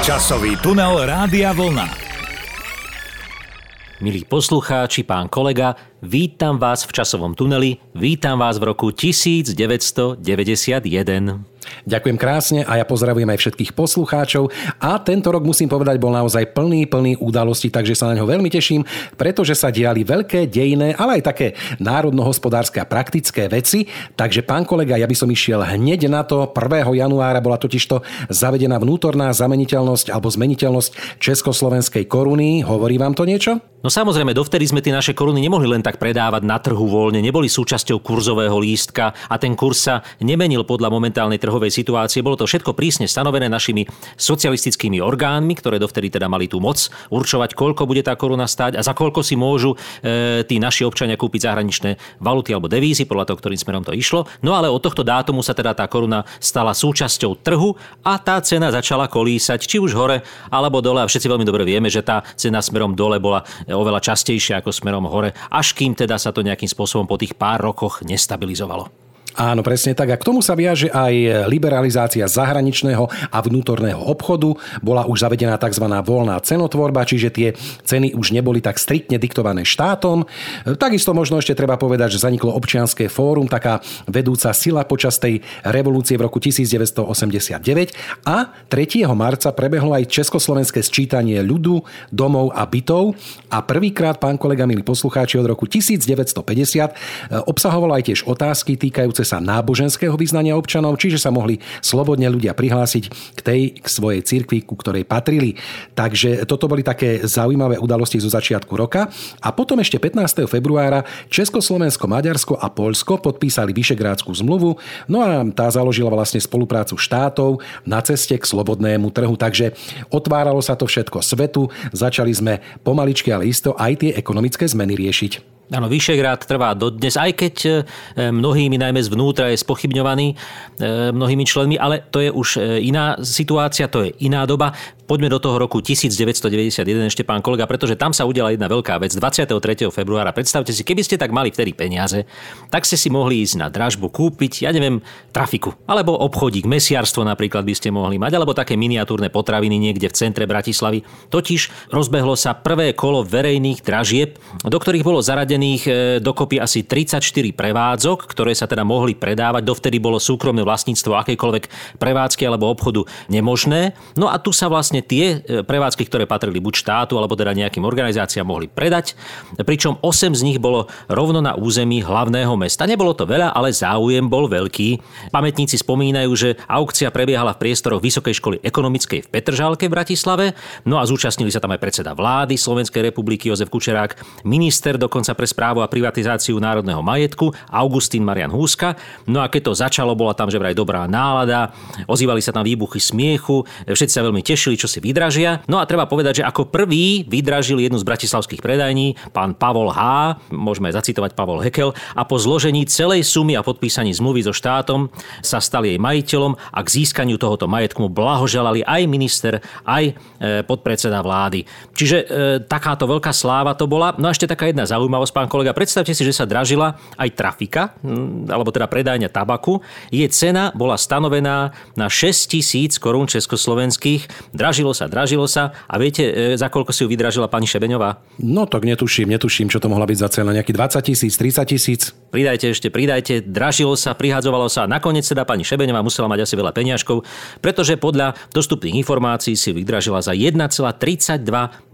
Časový tunel Rádia Vlna. Milí poslucháči, pán kolega, vítam vás v časovom tuneli, vítam vás v roku 1991. Ďakujem krásne a ja pozdravujem aj všetkých poslucháčov a tento rok musím povedať bol naozaj plný, plný udalosti, takže sa na ňo veľmi teším, pretože sa diali veľké dejné, ale aj také národnohospodárske a praktické veci. Takže pán kolega, ja by som išiel hneď na to. 1. januára bola totižto zavedená vnútorná zameniteľnosť alebo zmeniteľnosť československej koruny. Hovorí vám to niečo? No samozrejme, dovtedy sme tie naše koruny nemohli len tak predávať na trhu voľne, neboli súčasťou kurzového lístka a ten kurz sa nemenil podľa momentálnej trhovej situácie. Bolo to všetko prísne stanovené našimi socialistickými orgánmi, ktoré dovtedy teda mali tú moc určovať, koľko bude tá koruna stať a za koľko si môžu e, tí naši občania kúpiť zahraničné valuty alebo devízy, podľa toho, ktorým smerom to išlo. No ale od tohto dátumu sa teda tá koruna stala súčasťou trhu a tá cena začala kolísať, či už hore alebo dole. A všetci veľmi dobre vieme, že tá cena smerom dole bola oveľa častejšie ako smerom hore, až kým teda sa to nejakým spôsobom po tých pár rokoch nestabilizovalo. Áno, presne tak. A k tomu sa viaže aj liberalizácia zahraničného a vnútorného obchodu. Bola už zavedená tzv. voľná cenotvorba, čiže tie ceny už neboli tak striktne diktované štátom. Takisto možno ešte treba povedať, že zaniklo občianské fórum, taká vedúca sila počas tej revolúcie v roku 1989 a 3. marca prebehlo aj československé sčítanie ľudu, domov a bytov a prvýkrát, pán kolega, milí poslucháči, od roku 1950 obsahovalo aj tiež otázky týkajúce sa náboženského vyznania občanov, čiže sa mohli slobodne ľudia prihlásiť k tej k svojej cirkvi, ku ktorej patrili. Takže toto boli také zaujímavé udalosti zo začiatku roka. A potom ešte 15. februára Československo, Maďarsko a Polsko podpísali Vyšegrádskú zmluvu, no a tá založila vlastne spoluprácu štátov na ceste k slobodnému trhu. Takže otváralo sa to všetko svetu, začali sme pomaličky, ale isto aj tie ekonomické zmeny riešiť. Áno, Vyšegrad trvá dodnes, aj keď e, mnohými, najmä zvnútra, je spochybňovaný e, mnohými členmi, ale to je už e, iná situácia, to je iná doba. Poďme do toho roku 1991 ešte, pán kolega, pretože tam sa udiala jedna veľká vec. 23. februára, predstavte si, keby ste tak mali vtedy peniaze, tak ste si mohli ísť na dražbu kúpiť, ja neviem, trafiku, alebo obchodík, mesiarstvo napríklad by ste mohli mať, alebo také miniatúrne potraviny niekde v centre Bratislavy. Totiž rozbehlo sa prvé kolo verejných dražieb, do ktorých bolo zaradených e, dokopy asi 34 prevádzok, ktoré sa teda mohli predávať. Dovtedy bolo súkromné vlastníctvo akékoľvek prevádzky alebo obchodu nemožné. No a tu sa vlastne tie e, prevádzky, ktoré patrili buď štátu alebo teda nejakým organizáciám mohli predať, pričom 8 z nich bolo rovno na území hlavného mesta. Nebolo to veľa, ale záujem bol veľký. Pamätníci spomínajú, že aukcia prebiehala v priestoroch Vysokej školy ekonomickej v Petržálke v Bratislave, no a zúčastnili sa tam aj predseda vlády Slovenskej republiky Jozef Kučerák, minister dokonca pre správu a privatizáciu národného majetku Augustín Marian Húska. No a keď to začalo, bola tam že vraj dobrá nálada, ozývali sa tam výbuchy smiechu, všetci sa veľmi tešili, čo si vydražia. No a treba povedať, že ako prvý vydražil jednu z bratislavských predajní pán Pavol H., môžeme zacitovať Pavol Hekel, a po zložení celej sumy a podpísaní zmluvy so štátom sa stal jej majiteľom a k získaniu tohoto majetku mu blahoželali aj minister, aj e, podpredseda vlády. Čiže e, takáto veľká sláva to bola. No a ešte taká jedna zaujímavosť, pán kolega. Predstavte si, že sa dražila aj trafika, alebo teda predajňa tabaku. Jej cena bola stanovená na 6 tisíc korún československých. Dražilo sa, dražilo sa. A viete, e, za koľko si ju vydražila pani Šebeňová? No tak netuším, netuším, čo to mohla byť za cena. Nejaký 20 tisíc, 30 tisíc? Pridajte ešte, pridajte. Dražilo sa, prihadzovalo sa. Nakoniec teda pani Šebeňová musela mať asi veľa peňažkov, pretože podľa dostupných informácií si vydražila za 1,32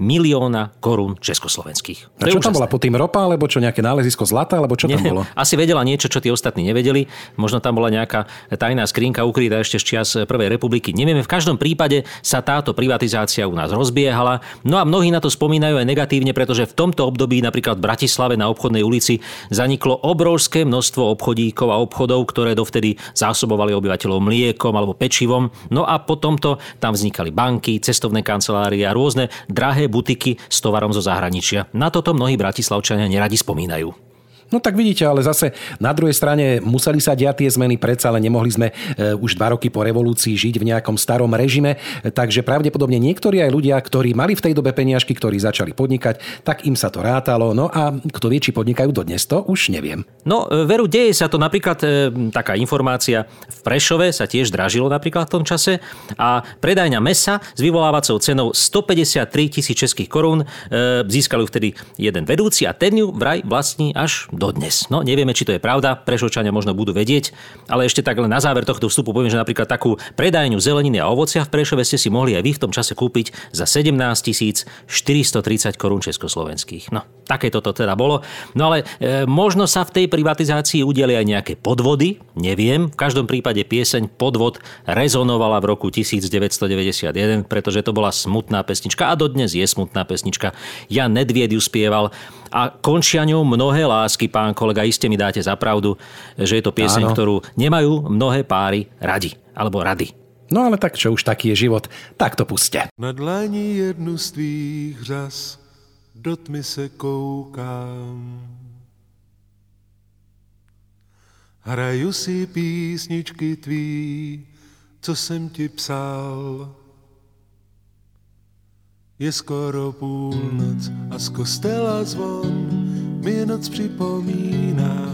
milióna korún československých. A čo tam bola? Po tým ropa, alebo čo nejaké nálezisko zlata, alebo čo tam Nie, bolo? Asi vedela niečo, čo tí ostatní nevedeli. Možno tam bola nejaká tajná skrinka ukrytá ešte z čias Prvej republiky. Nevieme, v každom prípade sa táto privatizácia u nás rozbiehala. No a mnohí na to spomínajú aj negatívne, pretože v tomto období napríklad v Bratislave na obchodnej ulici zaniklo obrovské množstvo obchodíkov a obchodov, ktoré dovtedy zásobovali obyvateľov mliekom alebo pečivom. No a potom to tam vznikali banky, cestovné kancelárie a rôzne drahé butiky s tovarom zo zahraničia. Na toto mnohí bratislavčania neradi spomínajú. No tak vidíte, ale zase na druhej strane museli sa diať tie zmeny, predsa ale nemohli sme e, už dva roky po revolúcii žiť v nejakom starom režime, takže pravdepodobne niektorí aj ľudia, ktorí mali v tej dobe peniažky, ktorí začali podnikať, tak im sa to rátalo. No a kto vie, či podnikajú dodnes, to už neviem. No, e, veru, deje sa to napríklad, e, taká informácia, v Prešove sa tiež dražilo napríklad v tom čase a predajňa mesa s vyvolávacou cenou 153 tisíc českých korún získali vtedy jeden vedúci a ten ju vraj vlastní až dodnes. No, nevieme, či to je pravda, prešočania možno budú vedieť, ale ešte tak len na záver tohto vstupu poviem, že napríklad takú predajňu zeleniny a ovocia v Prešove ste si mohli aj vy v tom čase kúpiť za 17 430 korún československých. No, také toto teda bolo. No ale e, možno sa v tej privatizácii udiali aj nejaké podvody, neviem. V každom prípade pieseň Podvod rezonovala v roku 1991, pretože to bola smutná pesnička a dodnes je smutná pesnička. Ja Nedvied ju spieval a končia ňou mnohé lásky, pán kolega, iste mi dáte za pravdu, že je to pieseň, Áno. ktorú nemajú mnohé páry radi, alebo rady. No ale tak čo už taký je život, tak to puste. Na dlani jednu z tvých řas do tmy se koukám. Hraju si písničky tvý, co jsem ti psal. Je skoro půlnoc a z kostela zvon mi noc připomíná.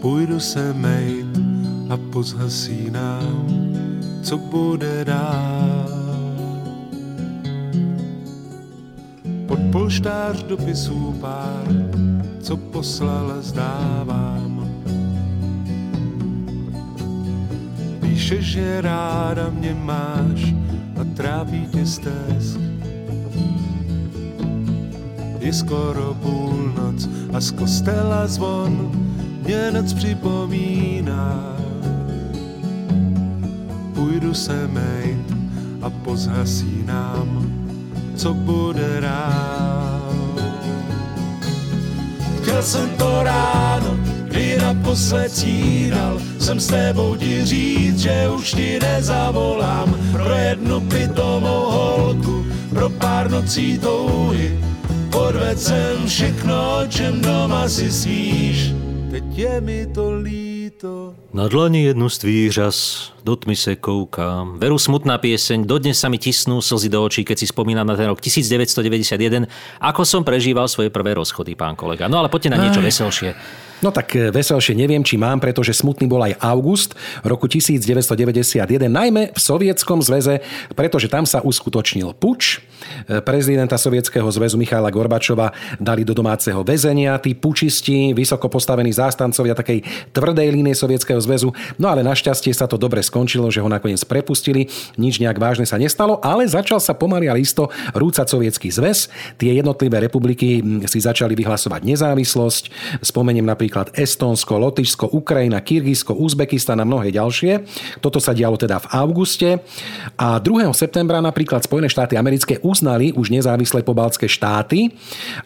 Půjdu se mejt a pozhasínám, co bude dál. Pod polštář dopisů pár, co poslala zdávám. Píše, že ráda mě máš, tě stesk. Je skoro půlnoc a z kostela zvon mě noc připomíná. Půjdu se mejt a pozhasínám, co bude rád. Chtěl jsem to ráno, kdy naposled snídal, jsem s tebou ti říct, že už ti nezavolám pro jednu pitomou holku, pro pár nocí touhy. Podved jsem všechno, o čem doma si sníš, teď je mi to líto. Na dlani jednu z tvých řas do tmy se koukám. Veru smutná pieseň, dodnes sa mi tisnú slzy do očí, keď si spomínam na ten rok 1991, ako som prežíval svoje prvé rozchody, pán kolega. No ale poďte na niečo veselšie. No tak e, veselšie neviem, či mám, pretože smutný bol aj august roku 1991, najmä v Sovietskom zväze, pretože tam sa uskutočnil puč. E, prezidenta Sovietskeho zväzu Michaila Gorbačova dali do domáceho väzenia, tí pučisti, vysoko postavení zástancovia takej tvrdej línie Sovietskeho zväzu. No ale našťastie sa to dobre skončilo, že ho nakoniec prepustili, nič nejak vážne sa nestalo, ale začal sa pomaly a listo rúcať Sovietský zväz. Tie jednotlivé republiky si začali vyhlasovať nezávislosť. Spomeniem napríklad napríklad Estónsko, Lotyšsko, Ukrajina, Kyrgyzsko, Uzbekistan a mnohé ďalšie. Toto sa dialo teda v auguste. A 2. septembra napríklad Spojené štáty americké uznali už nezávislé pobaltské štáty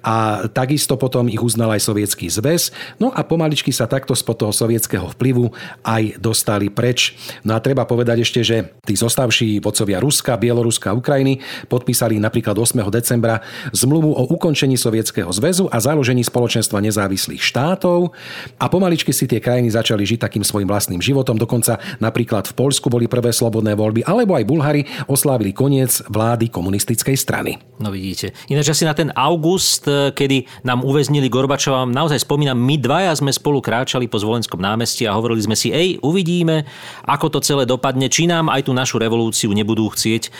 a takisto potom ich uznal aj Sovietský zväz. No a pomaličky sa takto spod toho sovietského vplyvu aj dostali preč. No a treba povedať ešte, že tí zostavší vodcovia Ruska, Bieloruska a Ukrajiny podpísali napríklad 8. decembra zmluvu o ukončení Sovietskeho zväzu a založení spoločenstva nezávislých štátov a pomaličky si tie krajiny začali žiť takým svojim vlastným životom. Dokonca napríklad v Polsku boli prvé slobodné voľby, alebo aj Bulhári oslávili koniec vlády komunistickej strany. No vidíte. Ináč asi na ten august, eh, kedy nám uväznili Gorbačova, naozaj spomínam, my dvaja sme spolu kráčali po Zvolenskom námestí a hovorili sme si, ej, uvidíme, ako to celé dopadne, či nám aj tú našu revolúciu nebudú chcieť e,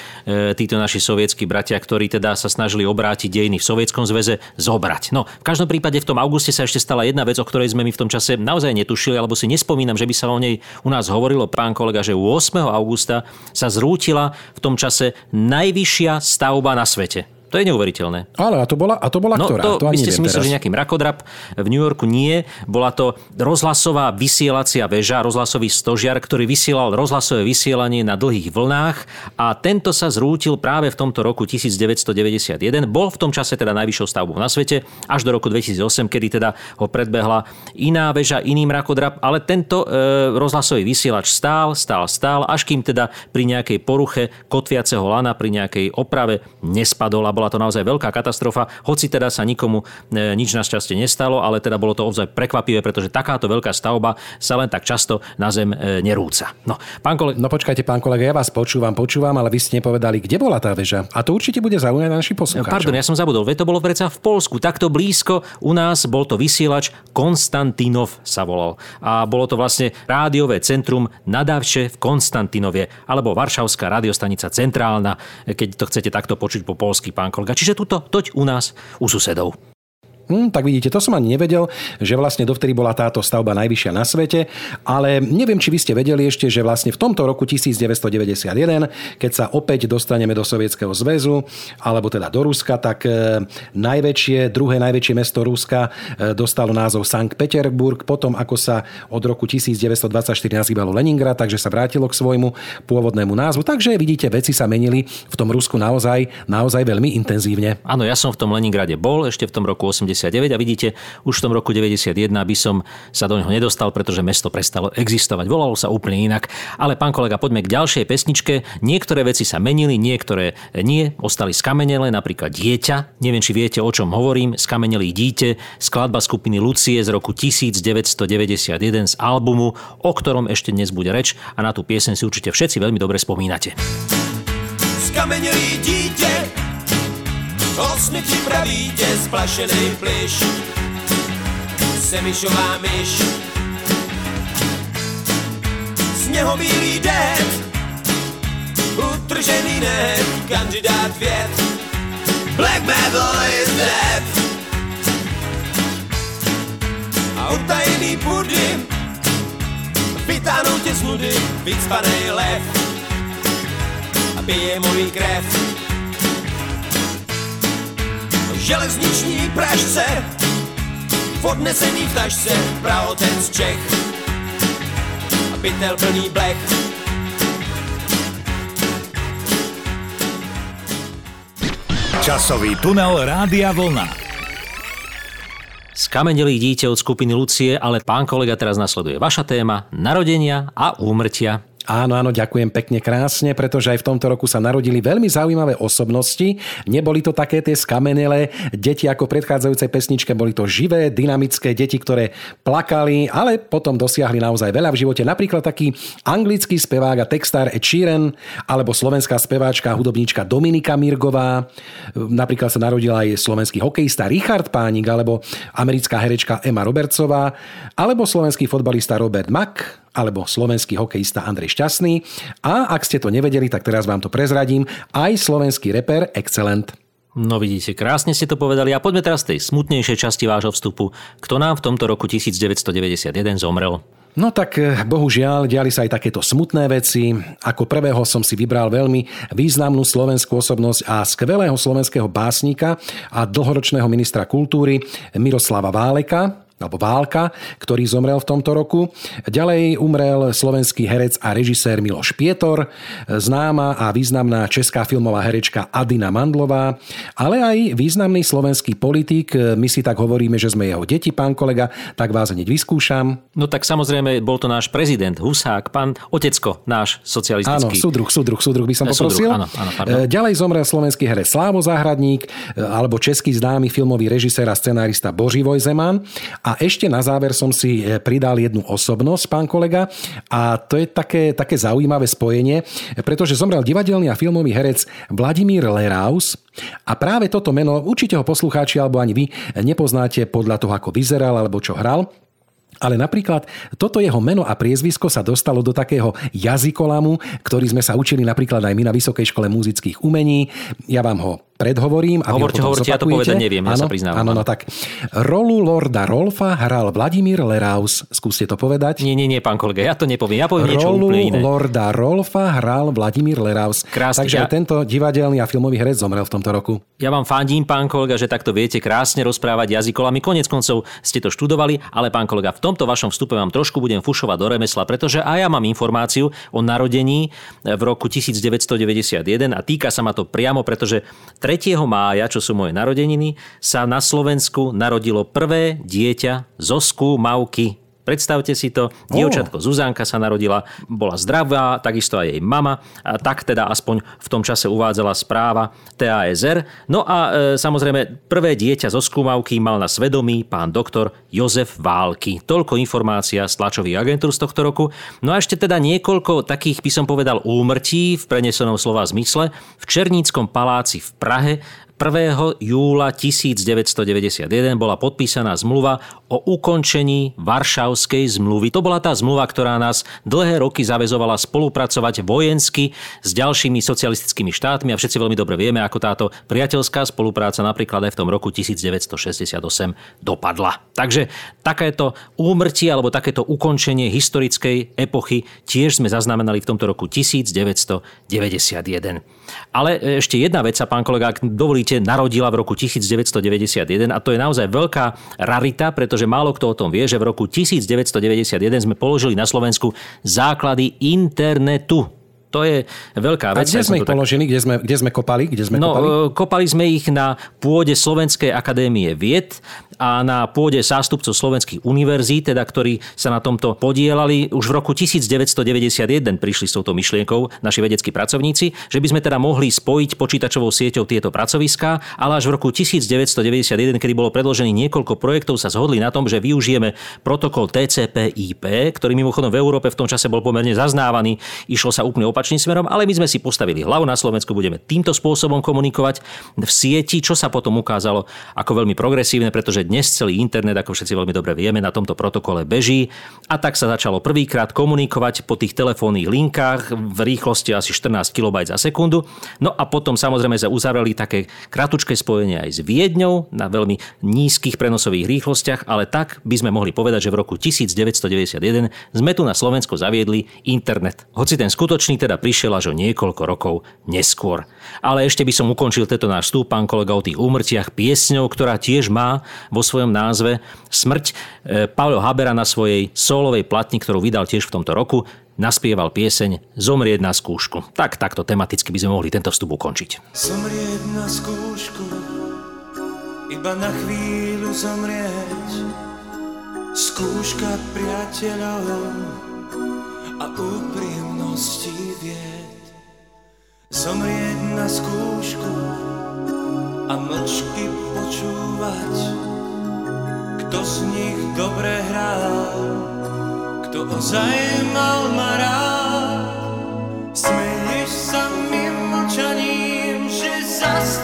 títo naši sovietskí bratia, ktorí teda sa snažili obrátiť dejiny v Sovietskom zväze, zobrať. No, v každom prípade v tom auguste sa ešte stala jedna vec, o ktorej sme my v tom čase naozaj netušili, alebo si nespomínam, že by sa o nej u nás hovorilo, pán kolega, že 8. augusta sa zrútila v tom čase najvyššia stavba na svete. To je neuveriteľné. Ale a to bola, a to bola no, ktorá? To, to vy ste si mysleli, že nejaký mrakodrap. V New Yorku nie. Bola to rozhlasová vysielacia väža, rozhlasový stožiar, ktorý vysielal rozhlasové vysielanie na dlhých vlnách a tento sa zrútil práve v tomto roku 1991. Bol v tom čase teda najvyššou stavbou na svete až do roku 2008, kedy teda ho predbehla iná väža, iný mrakodrap, ale tento e, rozhlasový vysielač stál, stál, stál, až kým teda pri nejakej poruche kotviaceho lana, pri nejakej oprave nespadol a bola bola to naozaj veľká katastrofa, hoci teda sa nikomu e, nič našťastie nestalo, ale teda bolo to ozaj prekvapivé, pretože takáto veľká stavba sa len tak často na zem e, nerúca. No, pán kolega... No počkajte, pán kolega, ja vás počúvam, počúvam, ale vy ste nepovedali, kde bola tá väža. A to určite bude zaujímať naši poslucháčov. Pardon, ja som zabudol, veď to bolo predsa v Polsku, takto blízko u nás bol to vysielač Konstantinov sa volal. A bolo to vlastne rádiové centrum Nadavče v Konstantinovie, alebo Varšavská radiostanica centrálna, keď to chcete takto počuť po polsky, pán kolega. Čiže tuto, toť u nás, u susedov. Hm, tak vidíte, to som ani nevedel, že vlastne dovtedy bola táto stavba najvyššia na svete, ale neviem, či vy ste vedeli ešte, že vlastne v tomto roku 1991, keď sa opäť dostaneme do Sovietskeho zväzu, alebo teda do Ruska, tak e, najväčšie, druhé najväčšie mesto Ruska e, dostalo názov Sankt Peterburg, potom ako sa od roku 1924 nazývalo Leningrad, takže sa vrátilo k svojmu pôvodnému názvu. Takže vidíte, veci sa menili v tom Rusku naozaj, naozaj veľmi intenzívne. Áno, ja som v tom Leningrade bol ešte v tom roku 80 89 a vidíte, už v tom roku 91 by som sa do neho nedostal, pretože mesto prestalo existovať. Volalo sa úplne inak. Ale pán kolega, poďme k ďalšej pesničke. Niektoré veci sa menili, niektoré nie, ostali skamenelé, napríklad Dieťa. Neviem, či viete, o čom hovorím. Skamenelý díte, skladba skupiny Lucie z roku 1991 z albumu, o ktorom ešte dnes bude reč a na tú piesen si určite všetci veľmi dobre spomínate. Skamenelý dítě Osmi připraví tě splašený pliš Semišová myš. Sněhobílý déd Utržený net. Kandidát věd. Black metal is dead. A utajený pudy. Vytáhnou tě z nudy. Vycpanej lev. A pije můj krev železniční pražce, v odnesený v tašce, praotec Čech a pytel plný blech. Časový tunel Rádia Vlna. Skamenelý dieťa od skupiny Lucie, ale pán kolega teraz nasleduje vaša téma, narodenia a úmrtia. Áno, áno, ďakujem pekne krásne, pretože aj v tomto roku sa narodili veľmi zaujímavé osobnosti. Neboli to také tie skamenelé deti ako v predchádzajúcej pesničke, boli to živé, dynamické deti, ktoré plakali, ale potom dosiahli naozaj veľa v živote. Napríklad taký anglický spevák a textár Ed Sheeran, alebo slovenská speváčka a hudobníčka Dominika Mirgová. Napríklad sa narodil aj slovenský hokejista Richard Pánik, alebo americká herečka Emma Robertsová, alebo slovenský fotbalista Robert Mack, alebo slovenský hokejista Andrej Šťastný. A ak ste to nevedeli, tak teraz vám to prezradím, aj slovenský reper Excellent. No vidíte, krásne ste to povedali. A poďme teraz tej smutnejšej časti vášho vstupu. Kto nám v tomto roku 1991 zomrel? No tak eh, bohužiaľ, diali sa aj takéto smutné veci. Ako prvého som si vybral veľmi významnú slovenskú osobnosť a skvelého slovenského básnika a dlhoročného ministra kultúry Miroslava Váleka, alebo Válka, ktorý zomrel v tomto roku. Ďalej umrel slovenský herec a režisér Miloš Pietor, známa a významná česká filmová herečka Adina Mandlová, ale aj významný slovenský politik. My si tak hovoríme, že sme jeho deti, pán kolega, tak vás hneď vyskúšam. No tak samozrejme, bol to náš prezident Husák, pán Otecko, náš socialistický. Áno, súdruh, súdruh, súdruh by som poprosil. Súdruh, áno, áno, pardon. Ďalej zomrel slovenský herec Slávo Záhradník, alebo český známy filmový režisér a scenárista Boživoj Zeman a ešte na záver som si e, pridal jednu osobnosť, pán kolega, a to je také, také zaujímavé spojenie, pretože zomrel divadelný a filmový herec Vladimír Leraus, a práve toto meno, určite ho poslucháči alebo ani vy nepoznáte podľa toho, ako vyzeral alebo čo hral, ale napríklad toto jeho meno a priezvisko sa dostalo do takého jazykolamu, ktorý sme sa učili napríklad aj my na Vysokej škole muzických umení. Ja vám ho predhovorím. A hovorte, hovorte, ja to povedať neviem, ja sa priznávam. Áno, no tak. Rolu Lorda Rolfa hral Vladimír Leraus. Skúste to povedať. Nie, nie, nie, pán kolega, ja to nepoviem. Ja poviem niečo Rolu úplne iné. Lorda Rolfa hral Vladimír Leraus. Krásne, Takže ja- tento divadelný a filmový herec zomrel v tomto roku. Ja vám fandím, pán kolega, že takto viete krásne rozprávať jazykolami. Konec koncov ste to študovali, ale pán kolega, v tomto vašom vstupe vám trošku budem fušovať do remesla, pretože aj ja mám informáciu o narodení v roku 1991 a týka sa ma to priamo, pretože 3. mája, čo sú moje narodeniny, sa na Slovensku narodilo prvé dieťa zo skúmavky Predstavte si to, dievčatko Zuzanka sa narodila, bola zdravá, takisto aj jej mama, a tak teda aspoň v tom čase uvádzala správa TASR. No a e, samozrejme, prvé dieťa zo skúmavky mal na svedomí pán doktor Jozef Války. Toľko informácia z tlačových agentúr z tohto roku. No a ešte teda niekoľko takých, by som povedal, úmrtí v prenesenom slova zmysle. V Černíckom paláci v Prahe 1. júla 1991 bola podpísaná zmluva o ukončení Varšavskej zmluvy. To bola tá zmluva, ktorá nás dlhé roky zavezovala spolupracovať vojensky s ďalšími socialistickými štátmi a všetci veľmi dobre vieme, ako táto priateľská spolupráca napríklad aj v tom roku 1968 dopadla. Takže takéto úmrtie alebo takéto ukončenie historickej epochy tiež sme zaznamenali v tomto roku 1991. Ale ešte jedna vec sa, pán kolega, ak dovolí dovolíte, narodila v roku 1991 a to je naozaj veľká rarita, pretože málo kto o tom vie, že v roku 1991 sme položili na Slovensku základy internetu. To je veľká vec. A kde sme ich tak... položili? Kde sme, kde sme kopali? Kde sme no, kopali? E, kopali sme ich na pôde Slovenskej akadémie vied a na pôde zástupcov slovenských univerzít, teda, ktorí sa na tomto podielali. Už v roku 1991 prišli s touto myšlienkou naši vedeckí pracovníci, že by sme teda mohli spojiť počítačovou sieťou tieto pracoviská, ale až v roku 1991, kedy bolo predložený niekoľko projektov, sa zhodli na tom, že využijeme protokol TCP/IP, ktorý mimochodom v Európe v tom čase bol pomerne zaznávaný, išlo sa úplne opačným smerom, ale my sme si postavili hlavu na Slovensku, budeme týmto spôsobom komunikovať v sieti, čo sa potom ukázalo ako veľmi progresívne, pretože dnes celý internet, ako všetci veľmi dobre vieme, na tomto protokole beží a tak sa začalo prvýkrát komunikovať po tých telefónnych linkách v rýchlosti asi 14 kB za sekundu. No a potom samozrejme sa uzavreli také kratučké spojenie aj s Viedňou na veľmi nízkych prenosových rýchlostiach, ale tak by sme mohli povedať, že v roku 1991 sme tu na Slovensku zaviedli internet. Hoci ten skutočný teda prišiel až o niekoľko rokov neskôr. Ale ešte by som ukončil tento náš vstup, pán kolega, o tých úmrtiach piesňou, ktorá tiež má vo svojom názve Smrť. E, Paolo Habera na svojej solovej platni, ktorú vydal tiež v tomto roku, naspieval pieseň Zomrieť na skúšku. Tak, takto tematicky by sme mohli tento vstup ukončiť. Zomrieť na skúšku, iba na chvíľu zomrieť, skúška priateľov a úprimnosti vied. Zomrieť na skúšku a mlčky počúvať, kto z nich dobre hral, kto ozaj mal ma rád. Smeješ sa mi mlčaním, že zas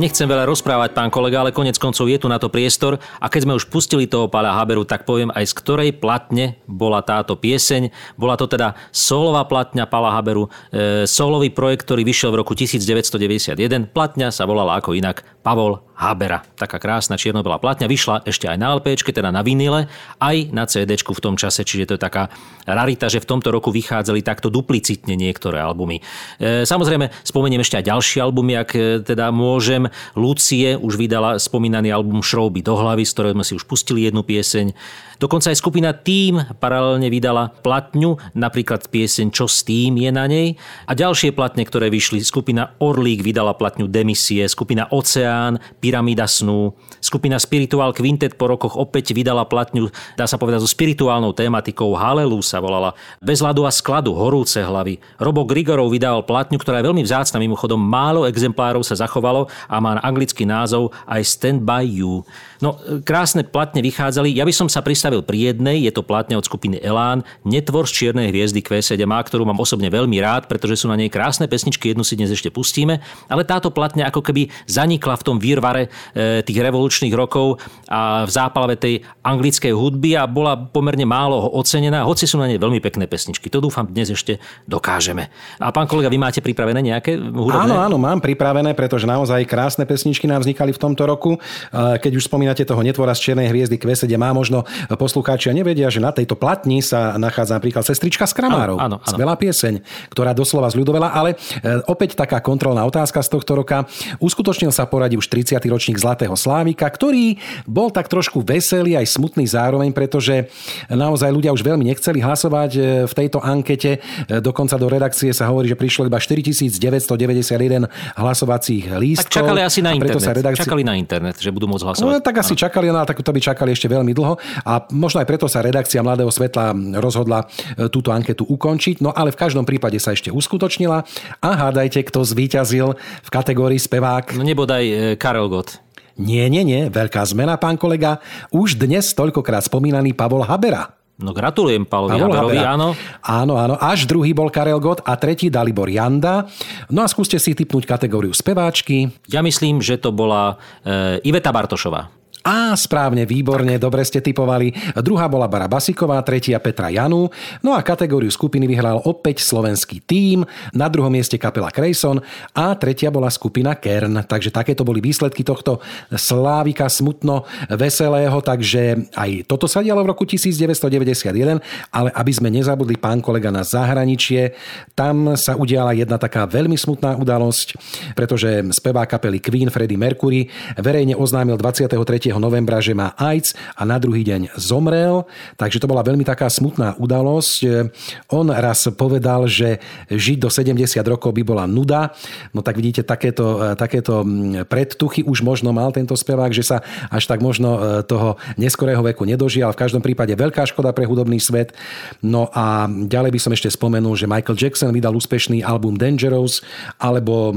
Nechcem veľa rozprávať, pán kolega, ale konec koncov je tu na to priestor a keď sme už pustili toho Páľa Haberu, tak poviem aj z ktorej platne bola táto pieseň. Bola to teda solová platňa Pála Haberu, e, solový projekt, ktorý vyšiel v roku 1991. Platňa sa volala ako inak Pavol Habera. Taká krásna čierno-belá platňa. Vyšla ešte aj na LP, teda na vinile, aj na CD v tom čase, čiže to je taká rarita, že v tomto roku vychádzali takto duplicitne niektoré albumy. E, samozrejme, spomeniem ešte aj ďalšie albumy, ak e, teda môžem. Lucie už vydala spomínaný album Šrouby do hlavy, z ktorého sme si už pustili jednu pieseň. Dokonca aj skupina Tým paralelne vydala platňu, napríklad pieseň Čo s tým je na nej. A ďalšie platne, ktoré vyšli, skupina Orlík vydala platňu Demisie, skupina Oceán, Pyramída snú, skupina Spiritual Quintet po rokoch opäť vydala platňu, dá sa povedať, so spirituálnou tématikou Halelu sa volala, Bez ľadu a skladu, Horúce hlavy. Robo Grigorov vydal platňu, ktorá je veľmi vzácna, mimochodom málo exemplárov sa zachovalo a má anglický názov aj Stand By You. No, krásne platne vychádzali. Ja by som sa pristavil pri jednej, je to platne od skupiny Elán, Netvor z čiernej hviezdy Q7, ktorú mám osobne veľmi rád, pretože sú na nej krásne pesničky, jednu si dnes ešte pustíme, ale táto platňa ako keby zanikla v tom výrvare e, tých revolučných rokov a v zápalve tej anglickej hudby a bola pomerne málo ocenená, hoci sú na nej veľmi pekné pesničky. To dúfam dnes ešte dokážeme. A pán kolega, vy máte pripravené nejaké hudobné? Áno, áno, mám pripravené, pretože naozaj krásne pesničky nám vznikali v tomto roku. Keď už spomínate toho netvora z Černej hviezdy Kvesede, má možno poslucháči a nevedia, že na tejto platni sa nachádza napríklad Sestrička z Kramárov. Áno, áno, áno. Skvelá pieseň, ktorá doslova zľudovela, ale e, opäť taká kontrolná otázka z tohto roka. Uskutočnil sa poradí už 30. ročník Zlatého Slávika, ktorý bol tak trošku veselý aj smutný zároveň, pretože naozaj ľudia už veľmi nechceli hlasovať e, v tejto ankete. E, dokonca do redakcie sa hovorí, že prišlo iba 4991 hlasovacích lístkov. Tak čakali asi na internet. Sa redakcie... Čakali na internet, že budú môcť hlasovať. No, tak asi ano. čakali, no, tak to by čakali ešte veľmi dlho. A možno aj preto sa redakcia Mladého svetla rozhodla túto anketu ukončiť. No ale v každom prípade sa ešte uskutočnila. A hádajte, kto zvíťazil v kategórii spevák. No nebodaj e, Karel Gott. Nie, nie, nie. Veľká zmena, pán kolega. Už dnes toľkokrát spomínaný Pavol Habera. No gratulujem Pavlovi Pavol Haberovi, Habera. áno. Áno, áno. Až druhý bol Karel Gott a tretí Dalibor Janda. No a skúste si typnúť kategóriu speváčky. Ja myslím, že to bola e, Iveta Bartošová. Á, správne, výborne, dobre ste typovali. Druhá bola Bara Basiková, tretia Petra Janu. No a kategóriu skupiny vyhral opäť slovenský tím, na druhom mieste kapela Krejson a tretia bola skupina Kern. Takže takéto boli výsledky tohto slávika smutno veselého, takže aj toto sa dialo v roku 1991, ale aby sme nezabudli pán kolega na zahraničie, tam sa udiala jedna taká veľmi smutná udalosť, pretože spevá kapely Queen Freddie Mercury verejne oznámil 23 novembra, že má AIDS a na druhý deň zomrel. Takže to bola veľmi taká smutná udalosť. On raz povedal, že žiť do 70 rokov by bola nuda. No tak vidíte, takéto, takéto predtuchy už možno mal tento spevák, že sa až tak možno e, toho neskorého veku nedožil. V každom prípade veľká škoda pre hudobný svet. No a ďalej by som ešte spomenul, že Michael Jackson vydal úspešný album Dangerous, alebo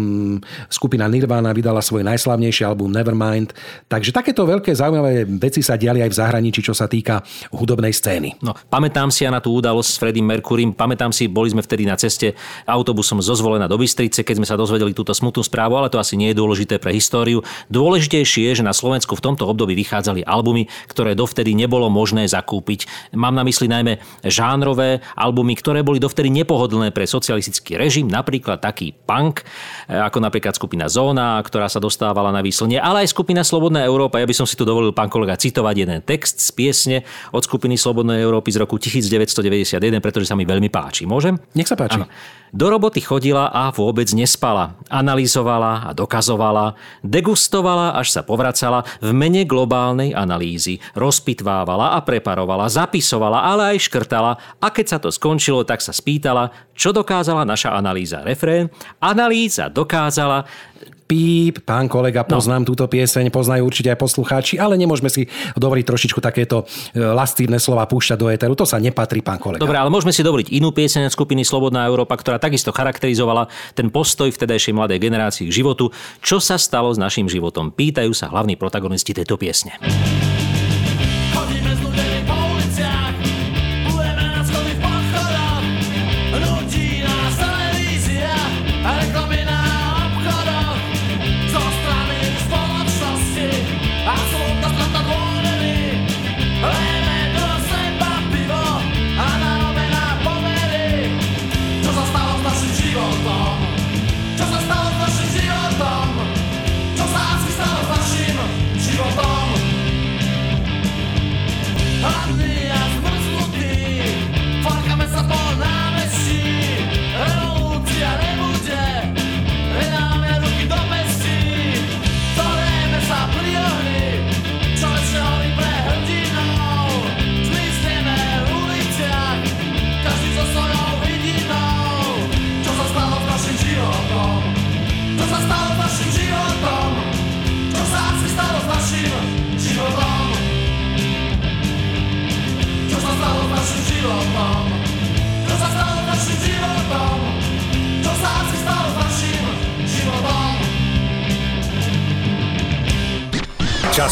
skupina Nirvana vydala svoj najslavnejší album Nevermind. Takže takéto veľké veľké zaujímavé veci sa diali aj v zahraničí, čo sa týka hudobnej scény. No, pamätám si ja na tú udalosť s Freddie Mercurym, pamätám si, boli sme vtedy na ceste autobusom zo Zvolena do Bystrice, keď sme sa dozvedeli túto smutnú správu, ale to asi nie je dôležité pre históriu. Dôležitejšie je, že na Slovensku v tomto období vychádzali albumy, ktoré dovtedy nebolo možné zakúpiť. Mám na mysli najmä žánrové albumy, ktoré boli dovtedy nepohodlné pre socialistický režim, napríklad taký punk, ako napríklad skupina Zóna, ktorá sa dostávala na výslnie, ale aj skupina Slobodná Európa. Ja by som si tu dovolil, pán kolega, citovať jeden text z piesne od skupiny Slobodnej Európy z roku 1991, pretože sa mi veľmi páči. Môžem? Nech sa páči. Ano. Do roboty chodila a vôbec nespala. Analyzovala a dokazovala, degustovala, až sa povracala v mene globálnej analýzy. Rozpitvávala a preparovala, zapisovala, ale aj škrtala a keď sa to skončilo, tak sa spýtala, čo dokázala naša analýza. Refrén. Analýza dokázala, Píp, pán kolega, no. poznám no. túto pieseň, poznajú určite aj poslucháči, ale nemôžeme si dovoliť trošičku takéto e, lastívne slova púšťať do éteru. To sa nepatrí, pán kolega. Dobre, ale môžeme si dovoliť inú pieseň skupiny Slobodná Európa, ktorá takisto charakterizovala ten postoj vtedajšej mladej generácii k životu. Čo sa stalo s našim životom? Pýtajú sa hlavní protagonisti tejto piesne.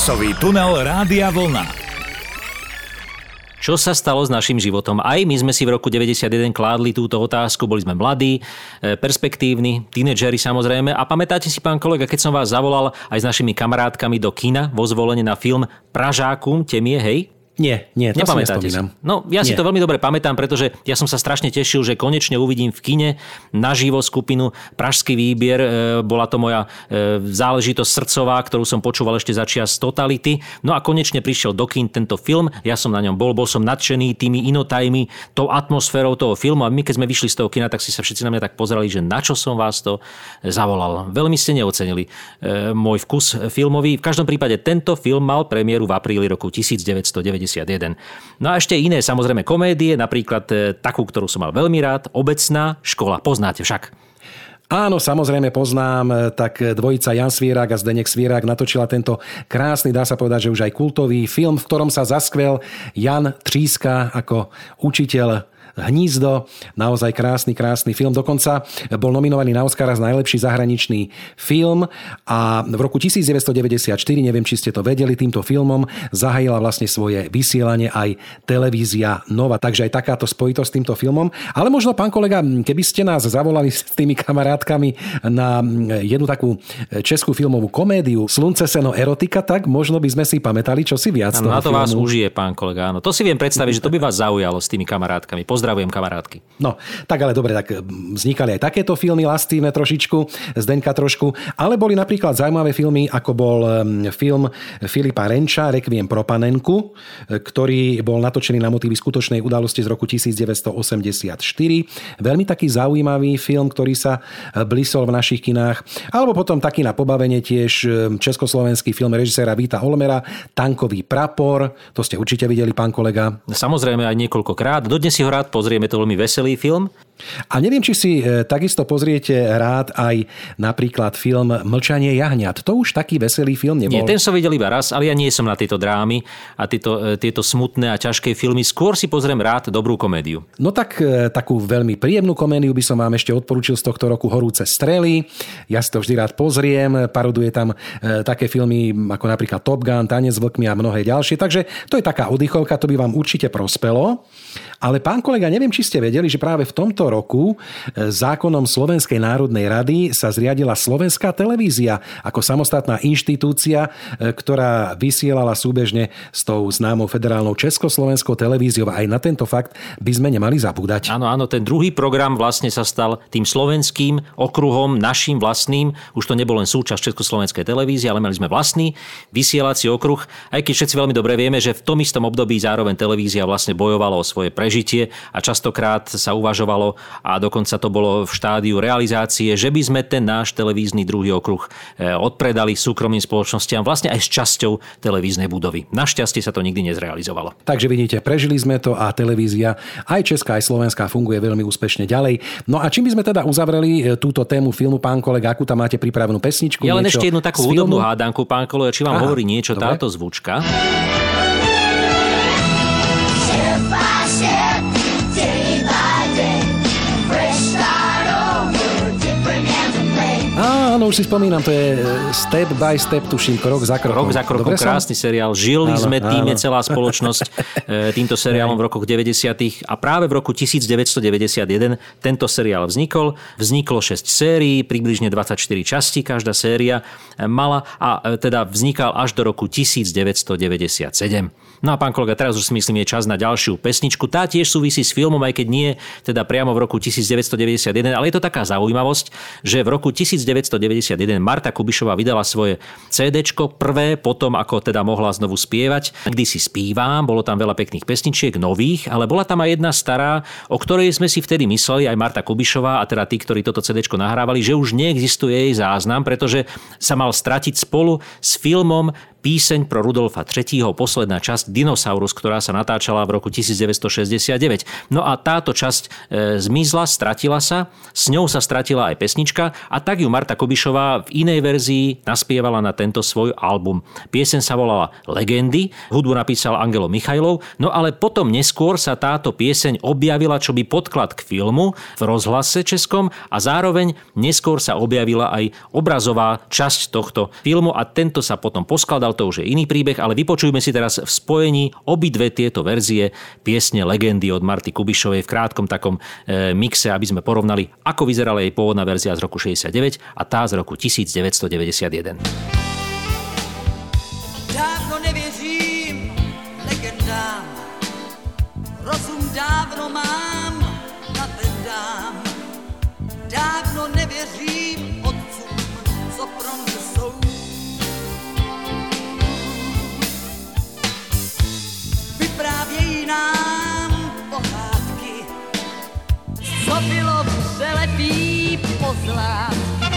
Časový tunel Rádia Vlna. Čo sa stalo s našim životom? Aj my sme si v roku 91 kládli túto otázku, boli sme mladí, e, perspektívni, tínedžeri samozrejme. A pamätáte si, pán kolega, keď som vás zavolal aj s našimi kamarátkami do kina vo zvolenie na film Pražákum, temie, hej? Nie, nie, to Nepamätáte si? No, ja si Nie. to veľmi dobre pamätám, pretože ja som sa strašne tešil, že konečne uvidím v kine naživo skupinu Pražský výbier. E, Bola to moja e, záležitosť srdcová, ktorú som počúval ešte za čias Totality. No a konečne prišiel do kín tento film. Ja som na ňom bol, bol som nadšený tými inotajmi, tou atmosférou toho filmu. A my, keď sme vyšli z toho kina, tak si sa všetci na mňa tak pozerali, že na čo som vás to zavolal. Veľmi ste neocenili e, môj vkus filmový. V každom prípade tento film mal premiéru v apríli roku 1991. No a ešte iné samozrejme komédie, napríklad e, takú, ktorú som mal veľmi rád, Obecná škola. Poznáte však. Áno, samozrejme poznám, tak dvojica Jan Svierák a Zdenek Svierák natočila tento krásny, dá sa povedať, že už aj kultový film, v ktorom sa zaskvel Jan Tříska ako učiteľ Hnízdo, naozaj krásny, krásny film. Dokonca bol nominovaný na Oscara za najlepší zahraničný film a v roku 1994, neviem, či ste to vedeli, týmto filmom zahájila vlastne svoje vysielanie aj televízia Nova. Takže aj takáto spojitosť s týmto filmom. Ale možno, pán kolega, keby ste nás zavolali s tými kamarátkami na jednu takú českú filmovú komédiu Slunce, seno, erotika, tak možno by sme si pamätali, čo si viac toho na to filmu. vás užije, pán kolega. Áno, to si viem predstaviť, že to by vás zaujalo s tými kamarátkami. Pozdravujem kamarátky. No, tak ale dobre, tak vznikali aj takéto filmy lastívne trošičku, Zdenka trošku, ale boli napríklad zaujímavé filmy, ako bol em, film Filipa Renča, Requiem pro panenku, e, ktorý bol natočený na motívy skutočnej udalosti z roku 1984. Veľmi taký zaujímavý film, ktorý sa e, blisol v našich kinách. Alebo potom taký na pobavenie tiež e, československý film režiséra Víta Olmera, Tankový prapor. To ste určite videli, pán kolega. Samozrejme aj niekoľkokrát. Dodnes si ho rád pozrieme, to veľmi veselý film. A neviem, či si e, takisto pozriete rád aj napríklad film Mlčanie jahňat. To už taký veselý film nebol. Nie, ten som videl iba raz, ale ja nie som na tieto drámy a tieto, e, tieto smutné a ťažké filmy. Skôr si pozriem rád dobrú komédiu. No tak e, takú veľmi príjemnú komédiu by som vám ešte odporúčil z tohto roku Horúce strely. Ja si to vždy rád pozriem. Paroduje tam také filmy ako napríklad Top Gun, Tanec s vlkmi a mnohé ďalšie. Takže to je taká oddychovka, to by vám určite prospelo. Ale pán kolega, neviem, či ste vedeli, že práve v tomto roku e, zákonom Slovenskej národnej rady sa zriadila Slovenská televízia ako samostatná inštitúcia, e, ktorá vysielala súbežne s tou známou federálnou Československou televíziou. A aj na tento fakt by sme nemali zabúdať. Áno, áno, ten druhý program vlastne sa stal tým slovenským okruhom, našim vlastným. Už to nebol len súčasť Československej televízie, ale mali sme vlastný vysielací okruh. Aj keď všetci veľmi dobre vieme, že v tom istom období zároveň televízia vlastne bojovala o svoje prežitie a častokrát sa uvažovalo a dokonca to bolo v štádiu realizácie, že by sme ten náš televízny druhý okruh eh, odpredali súkromným spoločnostiam vlastne aj s časťou televíznej budovy. Našťastie sa to nikdy nezrealizovalo. Takže vidíte, prežili sme to a televízia aj česká, aj slovenská funguje veľmi úspešne ďalej. No a čím by sme teda uzavreli e, túto tému filmu, pán kolega, akú tam máte pripravenú pesničku? Ja len ešte jednu takú hudobnú hádanku, pán Kolo, či vám Aha, hovorí niečo dobre. táto zvučka. Áno, už si spomínam, to je e, step by step, tuším, krok za krokom. Rok za krokom, Dobre som? krásny seriál. Žili Áno, sme tým, áno. celá spoločnosť e, týmto seriálom v rokoch 90. A práve v roku 1991 tento seriál vznikol. Vzniklo 6 sérií, približne 24 častí každá séria e, mala a teda vznikal až do roku 1997. No a pán kolega, teraz už si myslím, je čas na ďalšiu pesničku. Tá tiež súvisí s filmom, aj keď nie teda priamo v roku 1991, ale je to taká zaujímavosť, že v roku 1991 Marta Kubišová vydala svoje CD, prvé potom, ako teda mohla znovu spievať. Kdy si spívam, bolo tam veľa pekných pesničiek, nových, ale bola tam aj jedna stará, o ktorej sme si vtedy mysleli, aj Marta Kubišová a teda tí, ktorí toto CD nahrávali, že už neexistuje jej záznam, pretože sa mal stratiť spolu s filmom Píseň pro Rudolfa III. posledná časť Dinosaurus, ktorá sa natáčala v roku 1969. No a táto časť e, zmizla, stratila sa, s ňou sa stratila aj pesnička a tak ju Marta Kubišová v inej verzii naspievala na tento svoj album. Pieseň sa volala Legendy, hudbu napísal Angelo Michajlov, no ale potom neskôr sa táto pieseň objavila čo by podklad k filmu v rozhlase českom a zároveň neskôr sa objavila aj obrazová časť tohto filmu a tento sa potom poskladal, to už je iný príbeh, ale vypočujme si teraz v spojení obidve tieto verzie piesne Legendy od Marty Kubišovej v krátkom takom e, mixe, aby sme porovnali, ako vyzerala jej pôvodná verzia z roku 69 a tá z roku 1991. pozlátky.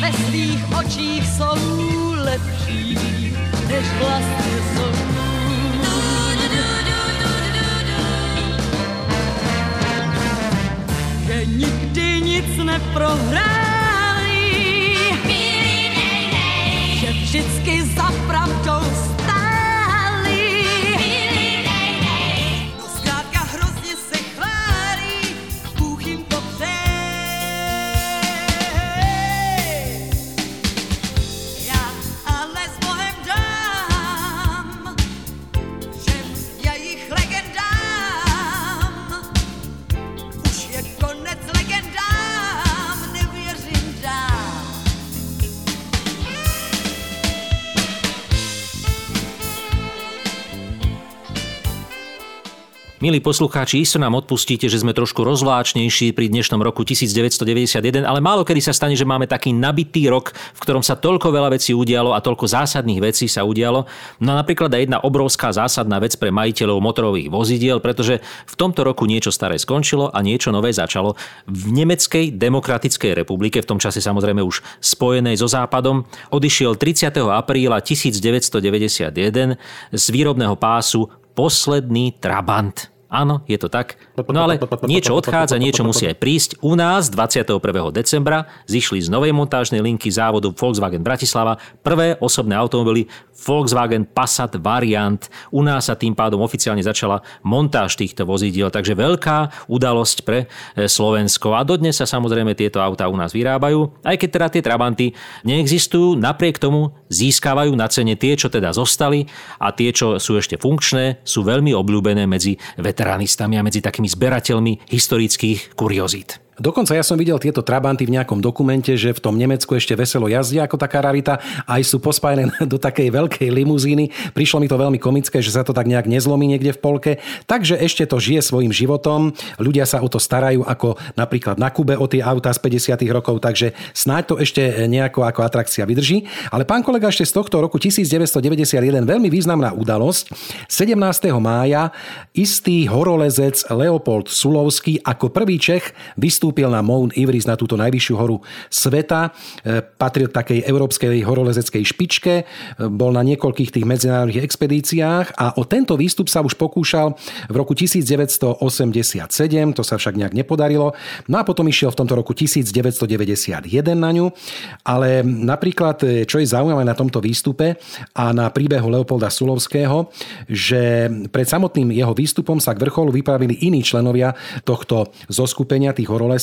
Ve svých očích jsou lepší, než vlastně jsou. Že nikdy nic neprohráli, že vždycky Milí poslucháči, isto nám odpustíte, že sme trošku rozvláčnejší pri dnešnom roku 1991, ale málo kedy sa stane, že máme taký nabitý rok, v ktorom sa toľko veľa vecí udialo a toľko zásadných vecí sa udialo. No napríklad aj jedna obrovská zásadná vec pre majiteľov motorových vozidiel, pretože v tomto roku niečo staré skončilo a niečo nové začalo. V Nemeckej demokratickej republike, v tom čase samozrejme už spojenej so Západom, odišiel 30. apríla 1991 z výrobného pásu posledný Trabant. Áno, je to tak. No ale niečo odchádza, niečo musí aj prísť. U nás 21. decembra zišli z novej montážnej linky závodu Volkswagen Bratislava prvé osobné automobily Volkswagen Passat Variant. U nás sa tým pádom oficiálne začala montáž týchto vozidiel, takže veľká udalosť pre e, Slovensko. A dodnes sa samozrejme tieto autá u nás vyrábajú, aj keď teda tie Trabanty neexistujú, napriek tomu získavajú na cene tie, čo teda zostali a tie, čo sú ešte funkčné, sú veľmi obľúbené medzi veteranistami a medzi takými zberateľmi historických kuriozít. Dokonca ja som videl tieto Trabanty v nejakom dokumente, že v tom Nemecku ešte veselo jazdia ako taká rarita, aj sú pospájené do takej veľkej limuzíny. Prišlo mi to veľmi komické, že sa to tak nejak nezlomí niekde v polke. Takže ešte to žije svojim životom. Ľudia sa o to starajú ako napríklad na Kube o tie autá z 50. rokov, takže snáď to ešte nejako ako atrakcia vydrží. Ale pán kolega ešte z tohto roku 1991 veľmi významná udalosť. 17. mája istý horolezec Leopold Sulovský ako prvý Čech vystúpil na Mount Everest na túto najvyššiu horu sveta. E, Patril takej európskej horolezeckej špičke, e, bol na niekoľkých tých medzinárodných expedíciách a o tento výstup sa už pokúšal v roku 1987, to sa však nejak nepodarilo. No a potom išiel v tomto roku 1991 na ňu, ale napríklad, e, čo je zaujímavé na tomto výstupe a na príbehu Leopolda Sulovského, že pred samotným jeho výstupom sa k vrcholu vypravili iní členovia tohto zoskupenia tých horolezcov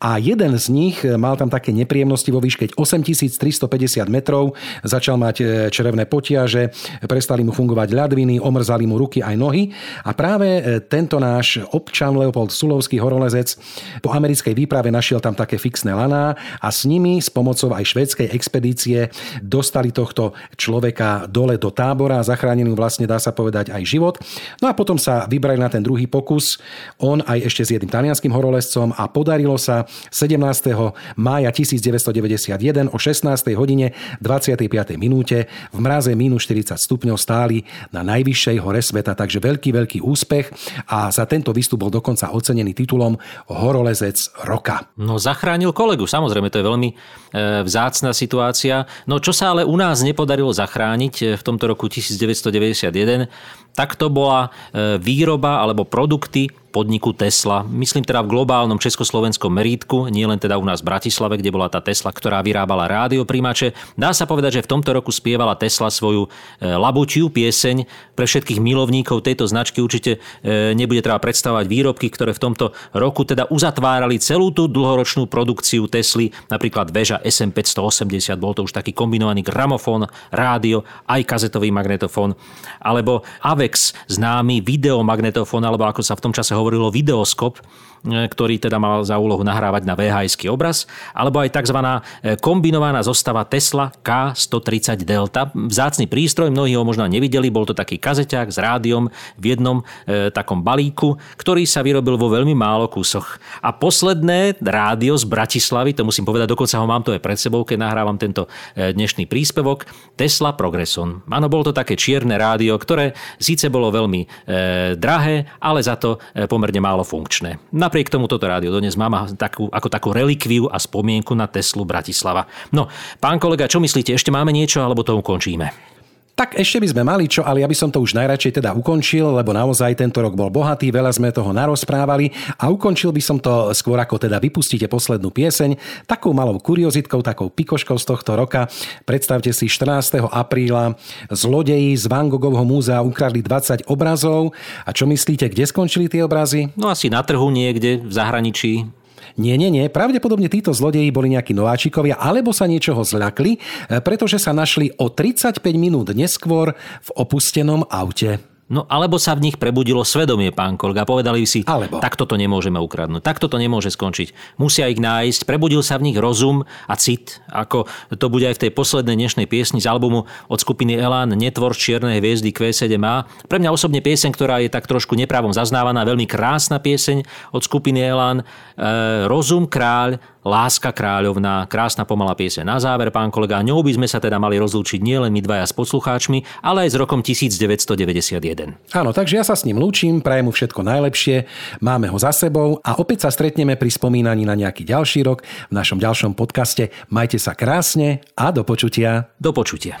a jeden z nich mal tam také nepríjemnosti vo výške 8350 metrov, začal mať e, čerevné potiaže, prestali mu fungovať ľadviny, omrzali mu ruky aj nohy. A práve e, tento náš občan Leopold Sulovský horolezec po americkej výprave našiel tam také fixné laná a s nimi s pomocou aj švédskej expedície dostali tohto človeka dole do tábora a zachránili mu vlastne dá sa povedať aj život. No a potom sa vybrali na ten druhý pokus, on aj ešte s jedným talianským horolezcom a podarilo sa 17. mája 1991 o 16. hodine 25. minúte v mraze minus 40 stupňov stáli na najvyššej hore sveta, takže veľký, veľký úspech a za tento výstup bol dokonca ocenený titulom Horolezec roka. No zachránil kolegu, samozrejme, to je veľmi e, vzácna situácia. No čo sa ale u nás nepodarilo zachrániť e, v tomto roku 1991, tak to bola e, výroba alebo produkty podniku Tesla. Myslím teda v globálnom československom merítku, nie len teda u nás v Bratislave, kde bola tá Tesla, ktorá vyrábala rádioprímače. Dá sa povedať, že v tomto roku spievala Tesla svoju e, labučiu pieseň. Pre všetkých milovníkov tejto značky určite e, nebude treba predstavovať výrobky, ktoré v tomto roku teda uzatvárali celú tú dlhoročnú produkciu Tesly, napríklad väža SM580, bol to už taký kombinovaný gramofón, rádio, aj kazetový magnetofón, alebo Avex, známy videomagnetofón, alebo ako sa v tom čase hovorilo videoskop, ktorý teda mal za úlohu nahrávať na vhs obraz, alebo aj tzv. kombinovaná zostava Tesla K130 Delta. Vzácny prístroj, mnohí ho možno nevideli, bol to taký kazeťák s rádiom v jednom e, takom balíku, ktorý sa vyrobil vo veľmi málo kúsoch. A posledné rádio z Bratislavy, to musím povedať, dokonca ho mám to aj pred sebou, keď nahrávam tento e, dnešný príspevok, Tesla Progresson. Áno, bolo to také čierne rádio, ktoré síce bolo veľmi e, drahé, ale za to e, pomerne málo funkčné. Napriek tomu toto rádio dnes mám takú, ako takú relikviu a spomienku na Teslu Bratislava. No, pán kolega, čo myslíte, ešte máme niečo, alebo to ukončíme? Tak ešte by sme mali čo, ale ja by som to už najradšej teda ukončil, lebo naozaj tento rok bol bohatý, veľa sme toho narozprávali a ukončil by som to skôr ako teda vypustíte poslednú pieseň, takou malou kuriozitkou, takou pikoškou z tohto roka. Predstavte si 14. apríla zlodeji z Van Gogovho múzea ukradli 20 obrazov a čo myslíte, kde skončili tie obrazy? No asi na trhu niekde v zahraničí, Nie, nie, nie. Pravdepodobne títo zlodeji boli nejakí nováčikovia, alebo sa niečoho zľakli, e, pretože sa našli o 35 minút neskôr v opustenom aute. No alebo sa v nich prebudilo svedomie, pán kolega. Povedali si, Alebo. takto to nemôžeme ukradnúť, takto to nemôže skončiť. Musia ich nájsť. Prebudil sa v nich rozum a cit, ako to bude aj v tej poslednej dnešnej piesni z albumu od skupiny Elan Netvor čiernej hviezdy Q7A. Pre mňa osobne pieseň, ktorá je tak trošku nepravom zaznávaná, veľmi krásna pieseň od skupiny Elan. E, rozum kráľ, Láska kráľovná, krásna pomalá pieseň. Na záver, pán kolega, ňou by sme sa teda mali rozlúčiť nielen my dvaja s poslucháčmi, ale aj s rokom 1991. Áno, takže ja sa s ním lúčim, prajem mu všetko najlepšie, máme ho za sebou a opäť sa stretneme pri spomínaní na nejaký ďalší rok v našom ďalšom podcaste. Majte sa krásne a do počutia. Do počutia.